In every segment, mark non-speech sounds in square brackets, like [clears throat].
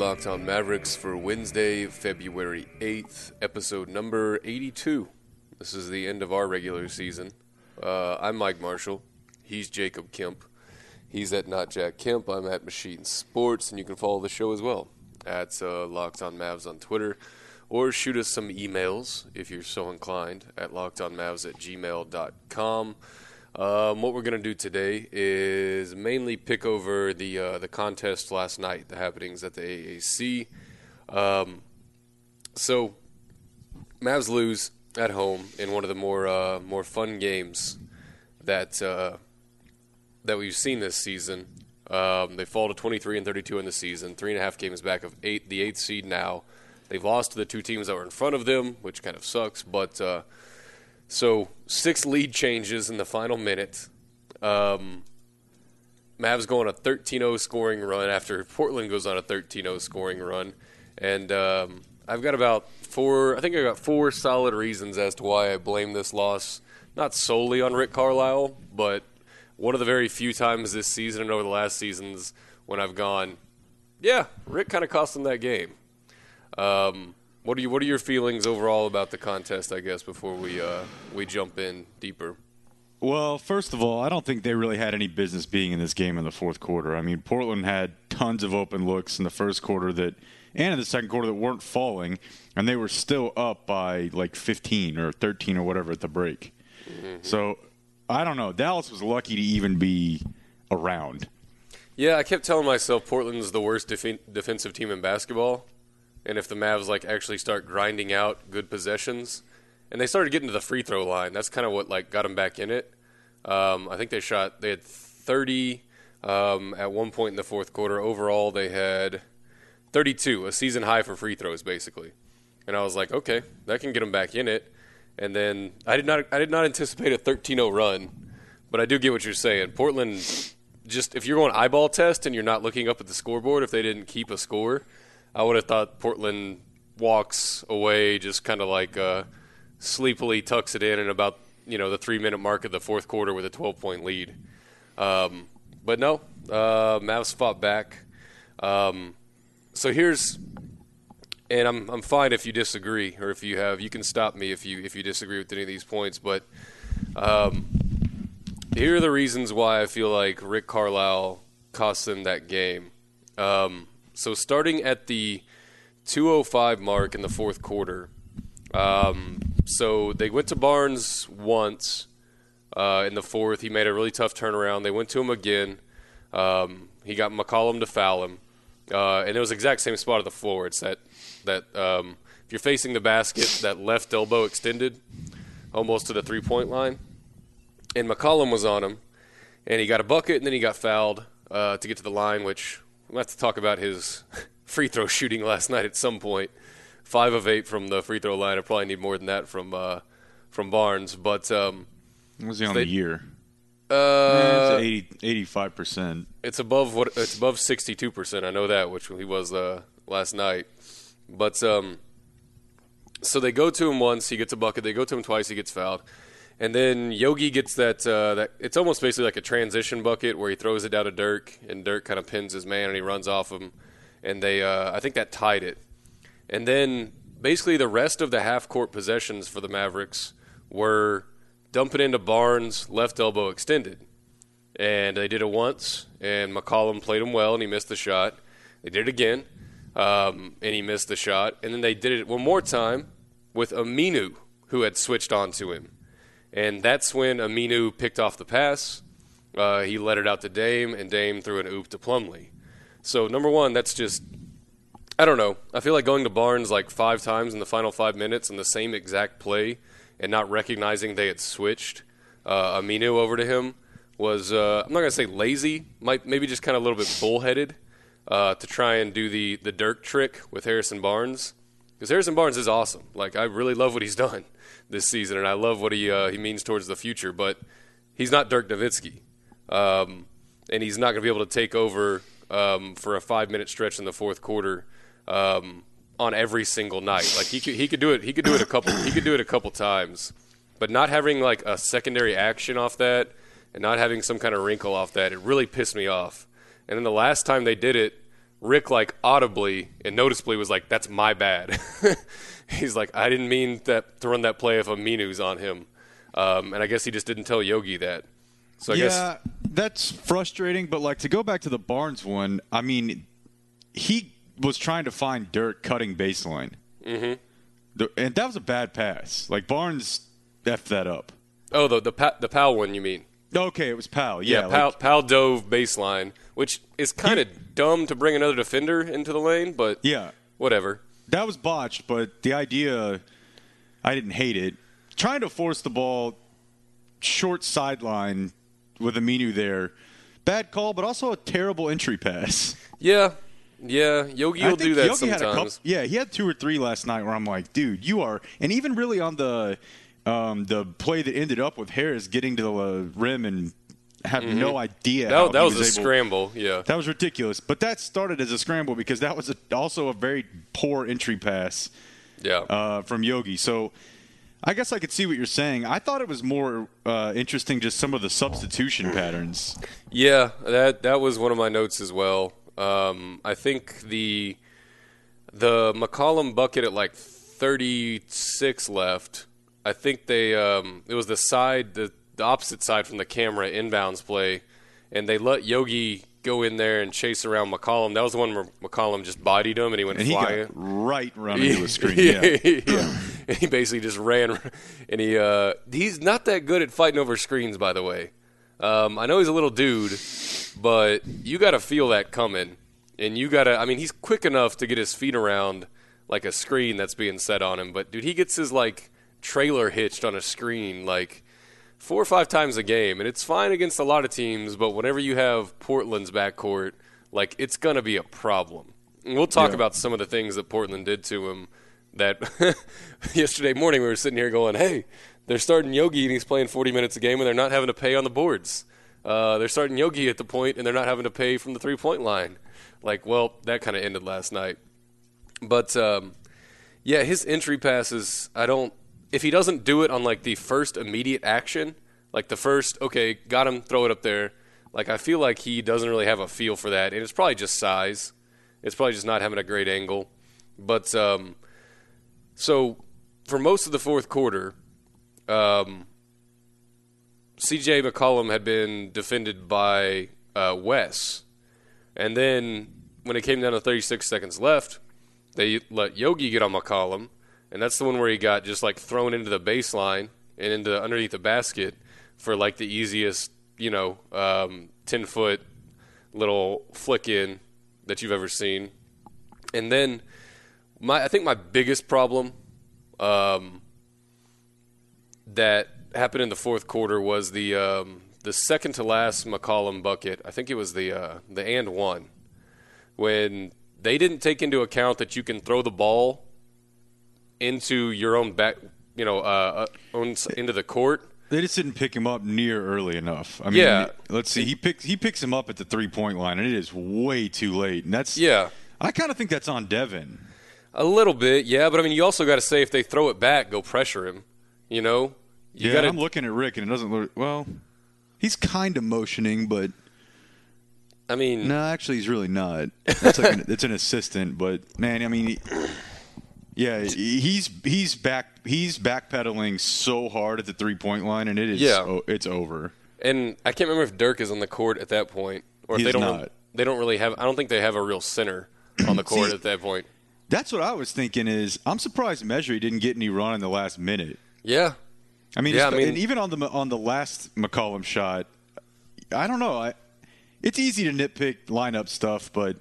Locked On Mavericks for Wednesday, February 8th, episode number 82. This is the end of our regular season. Uh, I'm Mike Marshall. He's Jacob Kemp. He's at Not Jack Kemp. I'm at Machine Sports, and you can follow the show as well at uh, Locked On Mavs on Twitter, or shoot us some emails if you're so inclined at lockedonmavs at gmail.com. Um, what we're going to do today is mainly pick over the uh, the contest last night, the happenings at the AAC. Um, so, Mavs lose at home in one of the more uh, more fun games that uh, that we've seen this season. Um, they fall to 23 and 32 in the season, three and a half games back of eight, the eighth seed now. They've lost to the two teams that were in front of them, which kind of sucks, but uh, so six lead changes in the final minute. Um, Mavs go on a 13-0 scoring run after Portland goes on a 13-0 scoring run, and um, I've got about four. I think I got four solid reasons as to why I blame this loss, not solely on Rick Carlisle, but one of the very few times this season and over the last seasons when I've gone, yeah, Rick kind of cost them that game. Um, what are you? What are your feelings overall about the contest? I guess before we uh, we jump in deeper. Well, first of all, I don't think they really had any business being in this game in the fourth quarter. I mean, Portland had tons of open looks in the first quarter that, and in the second quarter that weren't falling, and they were still up by like 15 or 13 or whatever at the break. Mm-hmm. So, I don't know. Dallas was lucky to even be around. Yeah, I kept telling myself Portland's the worst def- defensive team in basketball and if the Mavs like actually start grinding out good possessions, and they started getting to the free throw line, that's kind of what like got them back in it. Um, I think they shot they had 30 um, at one point in the fourth quarter. Overall, they had 32, a season high for free throws basically. And I was like, okay, that can get them back in it. And then I did not I did not anticipate a 13-0 run, but I do get what you're saying. Portland just if you're going eyeball test and you're not looking up at the scoreboard if they didn't keep a score I would have thought Portland walks away just kind of like uh, sleepily tucks it in at about you know the three minute mark of the fourth quarter with a 12 point lead. Um, but no, uh, Mavs fought back. Um, so here's, and I'm I'm fine if you disagree or if you have you can stop me if you if you disagree with any of these points. But um, here are the reasons why I feel like Rick Carlisle cost them that game. Um, so starting at the 205 mark in the fourth quarter, um, so they went to Barnes once uh, in the fourth. He made a really tough turnaround. They went to him again. Um, he got McCollum to foul him, uh, and it was exact same spot of the floor. It's that that um, if you're facing the basket, that left elbow extended almost to the three point line, and McCollum was on him, and he got a bucket, and then he got fouled uh, to get to the line, which We'll have to talk about his [laughs] free throw shooting last night at some point. Five of eight from the free throw line. I probably need more than that from uh, from Barnes. But um, was he on they, the year? Uh, it's 85 percent. It's above what? It's above 62 percent. I know that, which he was uh, last night. But um, so they go to him once, he gets a bucket. They go to him twice, he gets fouled. And then Yogi gets that uh, that it's almost basically like a transition bucket where he throws it down to Dirk and Dirk kind of pins his man and he runs off him, and they uh, I think that tied it. And then basically the rest of the half court possessions for the Mavericks were dumping into Barnes left elbow extended, and they did it once and McCollum played him well and he missed the shot. They did it again, um, and he missed the shot, and then they did it one more time with Aminu who had switched on to him and that's when Aminu picked off the pass. Uh, he let it out to Dame, and Dame threw an oop to Plumlee. So, number one, that's just, I don't know. I feel like going to Barnes like five times in the final five minutes in the same exact play and not recognizing they had switched uh, Aminu over to him was uh, I'm not gonna say lazy, might maybe just kind of a little bit bullheaded uh, to try and do the the Dirk trick with Harrison Barnes because Harrison Barnes is awesome. Like I really love what he's done this season, and I love what he uh, he means towards the future. But he's not Dirk Nowitzki, um, and he's not going to be able to take over um, for a five minute stretch in the fourth quarter um, on every single night. Like he could he could do it he could do it a couple he could do it a couple times, but not having like a secondary action off that and not having some kind of wrinkle off that, it really pissed me off. And then the last time they did it, Rick like audibly and noticeably was like, "That's my bad." [laughs] He's like, "I didn't mean that to run that play if Aminu's on him," um, and I guess he just didn't tell Yogi that. So I yeah, guess that's frustrating. But like to go back to the Barnes one, I mean, he was trying to find Dirk cutting baseline, mm-hmm. and that was a bad pass. Like Barnes effed that up. oh the the pa- the Powell one you mean? Okay, it was Powell. Yeah, Yeah, like- Powell, Powell dove baseline, which is kind of dumb to bring another defender into the lane, but yeah. whatever. That was botched, but the idea, I didn't hate it. Trying to force the ball short sideline with Aminu there, bad call, but also a terrible entry pass. Yeah, yeah, Yogi will do that Yogi had a couple, sometimes. yeah, he had two or three last night where I'm like, dude, you are, and even really on the um, the play that ended up with Harris getting to the uh, rim and have no idea. how Mm-hmm. That, that he was, a able- scramble. Yeah, That was ridiculous, but that started as a scramble because that was a, also a very poor entry pass yeah. uh, from Yogi. So I guess I could see what you're saying. I thought it was more uh, interesting just some of the substitution [clears throat] patterns. Yeah, that that was one of my notes as well. Um, I think the the McCollum bucket at like 36 left. I think they um, it was the side the, the opposite side from the camera inbounds play, and they let Yogi go in there and chase around McCollum. That was the one where McCollum just bodied him and he went And he flying. got right run into a screen. Yeah. [laughs] yeah. And he basically just ran, and he uh, he's not that good at fighting over screens, by the way. Um, I know he's a little dude, but you got to feel that coming, and you got to. I mean, he's quick enough to get his feet around like a screen that's being set on him, but dude, he gets his like trailer hitched on a screen like four or five times a game, and it's fine against a lot of teams, but whenever you have Portland's backcourt, like it's gonna be a problem. And we'll talk Yeah. about some of the things that Portland did to him. That [laughs] yesterday morning we were sitting here going, "Hey, they're starting Yogi and he's playing 40 minutes a game, and they're not having to pay on the boards. Uh, they're starting Yogi at the point, and they're not having to pay from the three point line. Like, well, that kind of ended last night. But um, yeah, his entry passes, I don't. If he doesn't do it on like the first immediate action, like the first, okay, got him, throw it up there. Like I feel like he doesn't really have a feel for that, and it's probably just size. It's probably just not having a great angle. But um, so for most of the fourth quarter, um, C.J. McCollum had been defended by uh, Wes, and then when it came down to 36 seconds left, they let Yogi get on McCollum, and that's the one where he got just like thrown into the baseline and into underneath the basket for like the easiest, you know, um, 10 foot little flick in that you've ever seen. And then my I think my biggest problem um, that happened in the fourth quarter was the um, the second to last McCollum bucket. I think it was the uh, the and one when they didn't take into account that you can throw the ball into your own back, you know, uh, uh, own, into the court. They just didn't pick him up near early enough. I mean, Yeah. let's see. He picks he picks him up at the three point line, and it is way too late. And that's Yeah. I kind of think that's on Devin. A little bit, yeah, but I mean, you also got to say if they throw it back, go pressure him. You know, you yeah, gotta, I'm looking at Rick, and it doesn't look well. He's kind of motioning, but I mean, no, actually, he's really not. It's like an, [laughs] it's an assistant, but man, I mean, he- yeah, he's he's back he's backpedaling so hard at the three point line, and it is Yeah. o- it's over. and I can't remember if Dirk is on the court at that point, or if He's they don't. not. They don't really have. I don't think they have a real center on the [clears throat] court See- at that point. That's what I was thinking. Is I'm surprised Mejri didn't get any run in the last minute. Yeah, I mean, Yeah, I mean- and even on the on the last McCollum shot, I don't know. I, it's easy to nitpick lineup stuff, but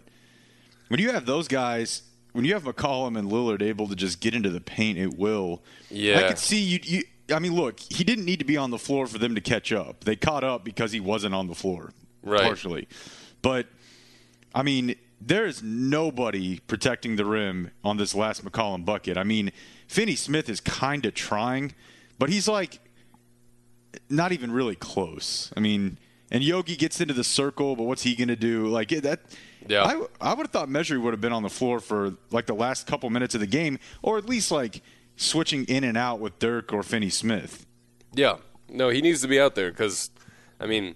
when you have those guys, when you have McCollum and Lillard able to just get into the paint, it will. Yeah. I could see you. you I mean, look, he didn't need to be on the floor for them to catch up. They caught up because he wasn't on the floor, Right. partially. But I mean, there is nobody protecting the rim on this last McCollum bucket. I mean, Finney Smith is kind of trying, but he's like not even really close. I mean, and Yogi gets into the circle, but what's he going to do? Like that. Yeah. I, I would have thought Mejri would have been on the floor for like the last couple minutes of the game, or at least like switching in and out with Dirk or Finney Smith. Yeah, no, he needs to be out there because, I mean,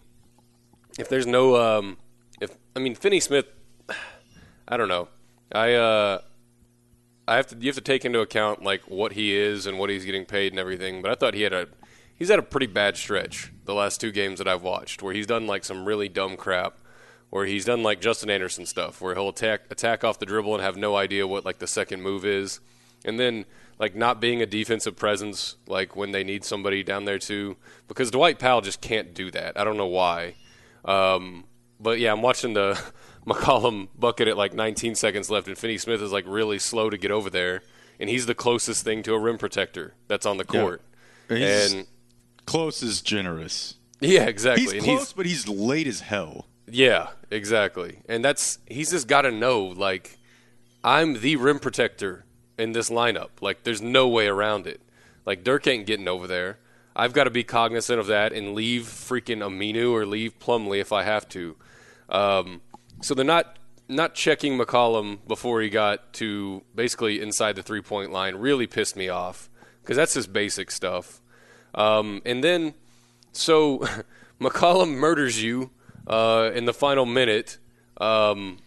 if there's no, um, if I mean Finney Smith, [sighs] I don't know, I uh, I have to you have to take into account like what he is and what he's getting paid and everything. But I thought he had a he's had a pretty bad stretch the last two games that I've watched where he's done like some really dumb crap. Where he's done like Justin Anderson stuff, where he'll attack attack off the dribble and have no idea what like the second move is, and then like not being a defensive presence, like when they need somebody down there too, because Dwight Powell just can't do that. I don't know why. Um, but yeah, I'm watching the [laughs] McCollum bucket at like 19 seconds left, and Finney Smith is like really slow to get over there, and he's the closest thing to a rim protector that's on the court. He's And close is generous. yeah, exactly. He's and close, but he's late as hell. Yeah, exactly. And that's he's just got to know like I'm the rim protector in this lineup. Like there's no way around it. Like Dirk ain't getting over there. I've got to be cognizant of that and leave freaking Aminu or leave Plumlee if I have to. Um, so they're not not checking McCollum before he got to basically inside the three point line really pissed me off because that's just basic stuff. Um, and then so [laughs] McCollum murders you uh, in the final minute, um,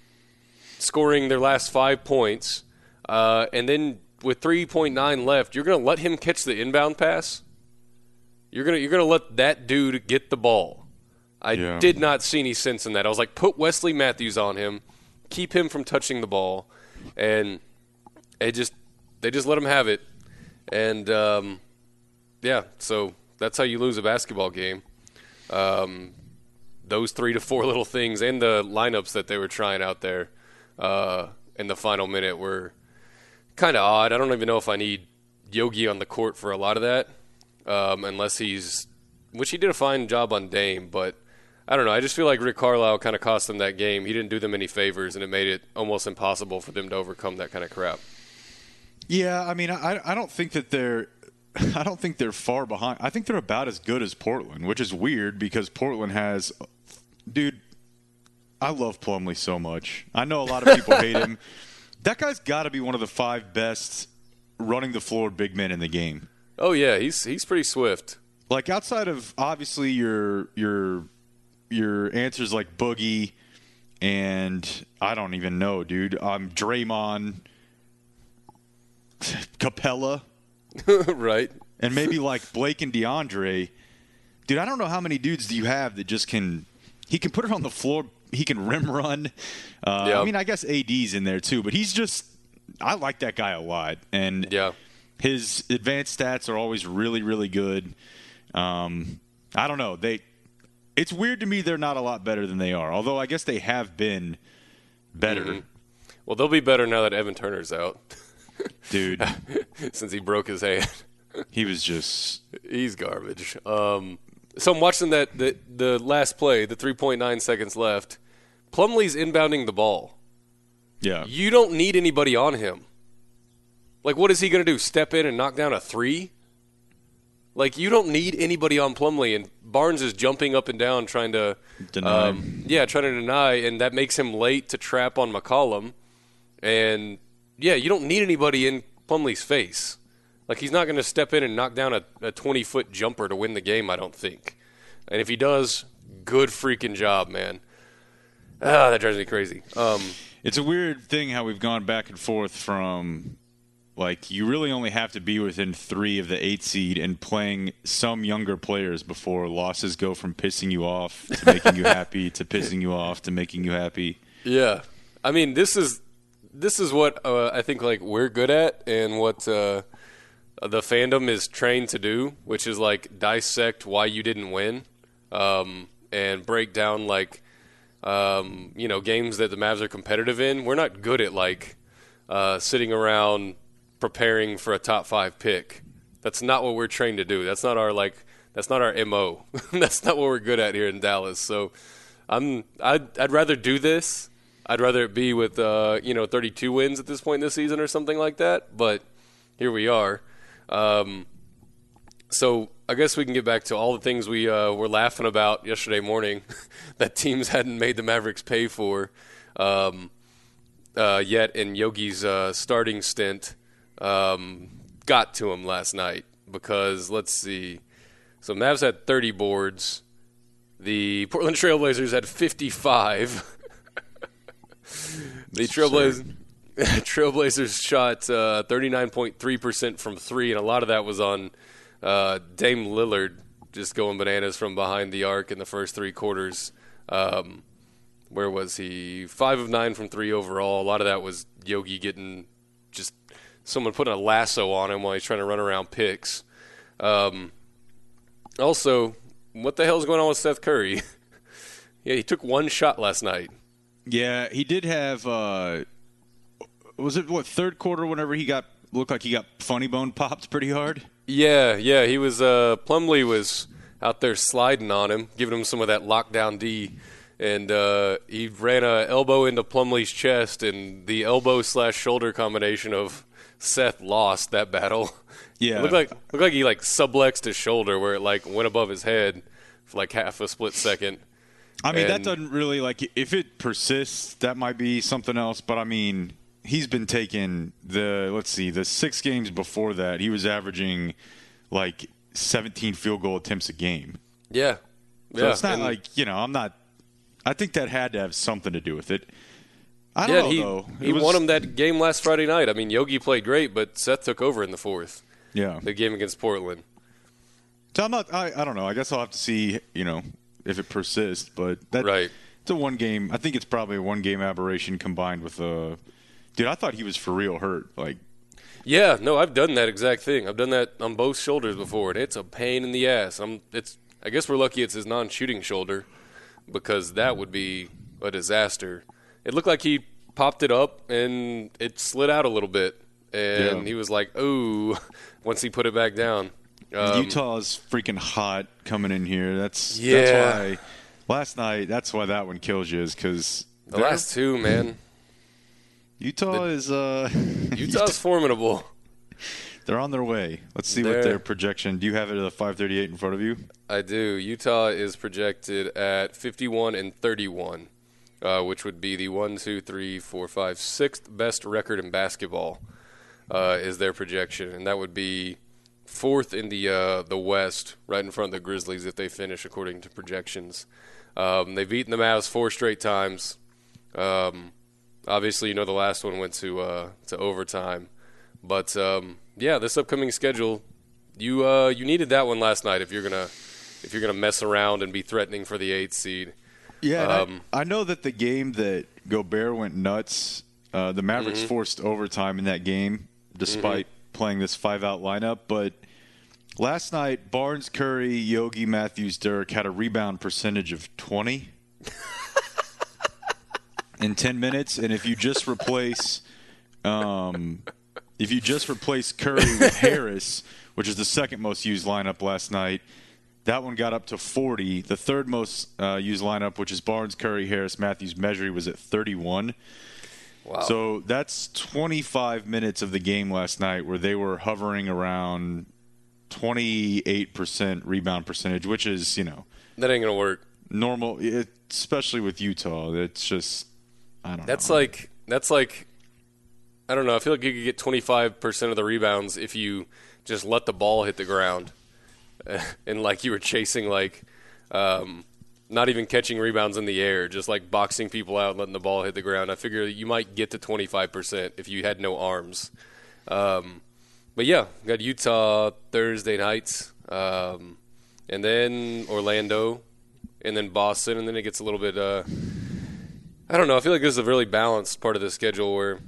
scoring their last five points, uh, and then with 3.9 left, you're going to let him catch the inbound pass. You're gonna you're gonna let that dude get the ball. I Yeah. did not see any sense in that. I was like, put Wesley Matthews on him, keep him from touching the ball, and it just they just let him have it, and um, yeah, so that's how you lose a basketball game. Um, those three to four [laughs] little things and the lineups that they were trying out there uh, in the final minute were kind of odd. I don't even know if I need Yogi on the court for a lot of that, um, unless he's, which he did a fine job on Dame, but I don't know. I just feel like Rick Carlisle kind of cost them that game. He didn't do them any favors, and it made it almost impossible for them to overcome that kind of crap. Yeah, I mean, I, I don't think that they're. [laughs] I don't think they're far behind. I think they're about as good as Portland, which is weird because Portland has, dude. I love Plumlee so much. I know a lot of people hate him. [laughs] That guy's got to be one of the five best running the floor big men in the game. Oh yeah, he's he's pretty swift. Like outside of obviously your your your answers like Boogie and I don't even know, dude. Um, Draymond, [laughs] Capela. [laughs] right? and maybe like Blake and DeAndre, dude, I don't know how many dudes do you have that just can he can put it on the floor, he can rim run. Uh, Yeah. I mean, I guess AD's in there too, but he's just I like that guy a lot, and Yeah. his advanced stats are always really really good. Um, I don't know they. It's weird to me they're not a lot better than they are, although I guess they have been better, Mm-hmm. Well, they'll be better now that Evan Turner's out, [laughs] dude. [laughs] since he broke his hand. He was just He's garbage. Um, so I'm watching that the the last play, the 3.9 seconds left. Plumlee's inbounding the ball. yeah. You don't need anybody on him. Like, what is he going to do? Step in and knock down a three? Like, you don't need anybody on Plumlee, and Barnes is jumping up and down trying to Deny. Um, yeah, trying to deny, and that makes him late to trap on McCollum. And yeah, you don't need anybody in Plumlee's face. Like he's not going to step in and knock down a, a 20 foot jumper to win the game. I don't think. And if he does, good freaking job, man. Ah, that drives me crazy. Um, It's a weird thing how we've gone back and forth from like you really only have to be within three of the eight seed and playing some younger players before losses go from pissing you off to making you [laughs] happy to pissing you off to making you happy. Yeah, I mean this is this is what uh, I think like we're good at, and what uh, the fandom is trained to do, which is like dissect why you didn't win, um, and break down like um, you know games that the Mavs are competitive in. We're not good at like uh, sitting around preparing for a top five pick. That's not what we're trained to do. That's not our like. That's not our mo. [laughs] that's not what we're good at here in Dallas. So, I'm I'd I'd rather do this. I'd rather it be with uh, you know 32 wins at this point in the season or something like that. But here we are. Um, so I guess we can get back to all the things we uh, were laughing about yesterday morning [laughs] that teams hadn't made the Mavericks pay for um, uh, yet in Yogi's uh, starting stint. Um, got to him last night because let's see. So Mavs had 30 boards. The Portland Trailblazers had 55. [laughs] the Trailblazers. [laughs] Trailblazers shot uh, 39.3% from three, and a lot of that was on uh, Dame Lillard just going bananas from behind the arc in the first three quarters. Um, where was he? Five of nine from three overall. A lot of that was Yogi getting just someone putting a lasso on him while he's trying to run around picks. Um, also, what the hell's going on with Seth Curry? [laughs] yeah, he took one shot last night. Yeah, he did have. Uh, was it what third quarter? Whenever he got looked like he got funny bone popped pretty hard. Yeah, yeah, he was. Uh, Plumlee was out there sliding on him, giving him some of that lockdown D, and uh, he ran a elbow into Plumlee's chest, and the elbow slash shoulder combination of Seth lost that battle. Yeah, it looked like looked like he like subluxed his shoulder where it like went above his head for like half a split second. I mean, and, that doesn't really like if it persists, that might be something else. But I mean, he's been taking the let's see the six games before that he was averaging like 17 field goal attempts a game. Yeah, so yeah. it's not and like you know I'm not. I think that had to have something to do with it. I don't yeah, know he, though. It he was, won him that game last Friday night. I mean, Yogi played great, but Seth took over in the fourth. Yeah, the game against Portland. So I'm not. I, I don't know. I guess I'll have to see. You know, if it persists. But that, right. It's a one game. I think it's probably a one game aberration combined with a. Dude, I thought he was for real hurt. Like, Yeah, no, I've done that exact thing. I've done that on both shoulders before, and it's a pain in the ass. I'm. It's. I guess we're lucky it's his non-shooting shoulder, because that would be a disaster. It looked like he popped it up and it slid out a little bit, and Yeah. he was like, "Ooh," [laughs] once he put it back down. Um, is freaking hot coming in here. That's Yeah. That's why. Last night, that's why that one kills you, is because the last two, [clears throat] man. Utah is uh [laughs] Utah's formidable. they're on their way. Let's see what They're- their projection. Do you have it at a 538 in front of you? I do. Utah is projected at 51 and 31, uh, which would be the one, two, three, four, five, sixth best record in basketball. Uh, is their projection, and that would be fourth in the uh, the West, right in front of the Grizzlies if they finish according to projections. Um, they've beaten the Mavs four straight times. Um, obviously, you know the last one went to uh, to overtime, but um, yeah, this upcoming schedule, you uh, you needed that one last night if you're gonna if you're gonna mess around and be threatening for the eighth seed. Yeah, Um, I, I know that the game that Gobert went nuts, uh, the Mavericks Mm-hmm. forced overtime in that game, despite playing this five-out lineup. But last night, Barnes, Curry, Yogi, Matthews, Dirk had a rebound percentage of 20 [laughs] in 10 minutes, and if you just replace, um, if you just replace Curry with [laughs] Harris, which is the second most used lineup last night. That one got up to 40. The third most uh, used lineup, which is Barnes, Curry, Harris, Matthews, Mejri, was at 31. Wow. So that's 25 minutes of the game last night where they were hovering around 28% rebound percentage, which is, you know, that ain't gonna work. normal, it, especially with Utah. It's just, I don't That's know. like that's like I don't know. I feel like you could get 25 percent of the rebounds if you just let the ball hit the ground, [laughs] and like you were chasing like um, not even catching rebounds in the air, just like boxing people out and letting the ball hit the ground. I figure you might get to 25 percent if you had no arms. Um, but yeah, got Utah Thursday nights, um, and then Orlando, and then Boston, and then it gets a little bit. Uh, I don't know. I feel like this is a really balanced part of the schedule where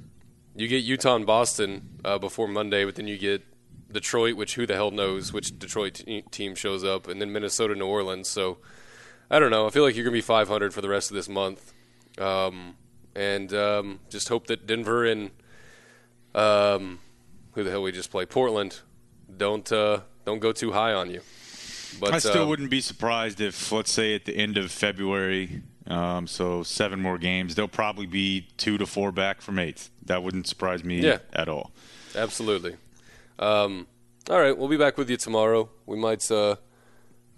you get Utah and Boston uh, before Monday, but then you get Detroit, which who the hell knows which Detroit te- team shows up, and then Minnesota, New Orleans. So I don't know. I feel like you're gonna be 500 for the rest of this month, um, and um, just hope that Denver and um, who the hell we just play Portland don't uh, don't go too high on you. But I still uh, wouldn't be surprised if, let's say, at the end of February, um, so seven more games, they'll probably be two to four back from eighth. That wouldn't surprise me Yeah. at all. Absolutely. Um, all right, we'll be back with you tomorrow. We might. Uh,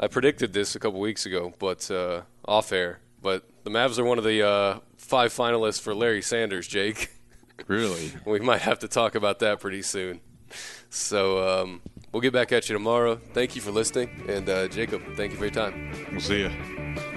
I predicted this a couple weeks ago, but uh, off air. But the Mavs are one of the uh, five finalists for Larry Sanders. Jake, [laughs] Really? we might have to talk about that pretty soon. So um, we'll get back at you tomorrow. Thank you for listening, and uh, Jacob, thank you for your time. We'll see you.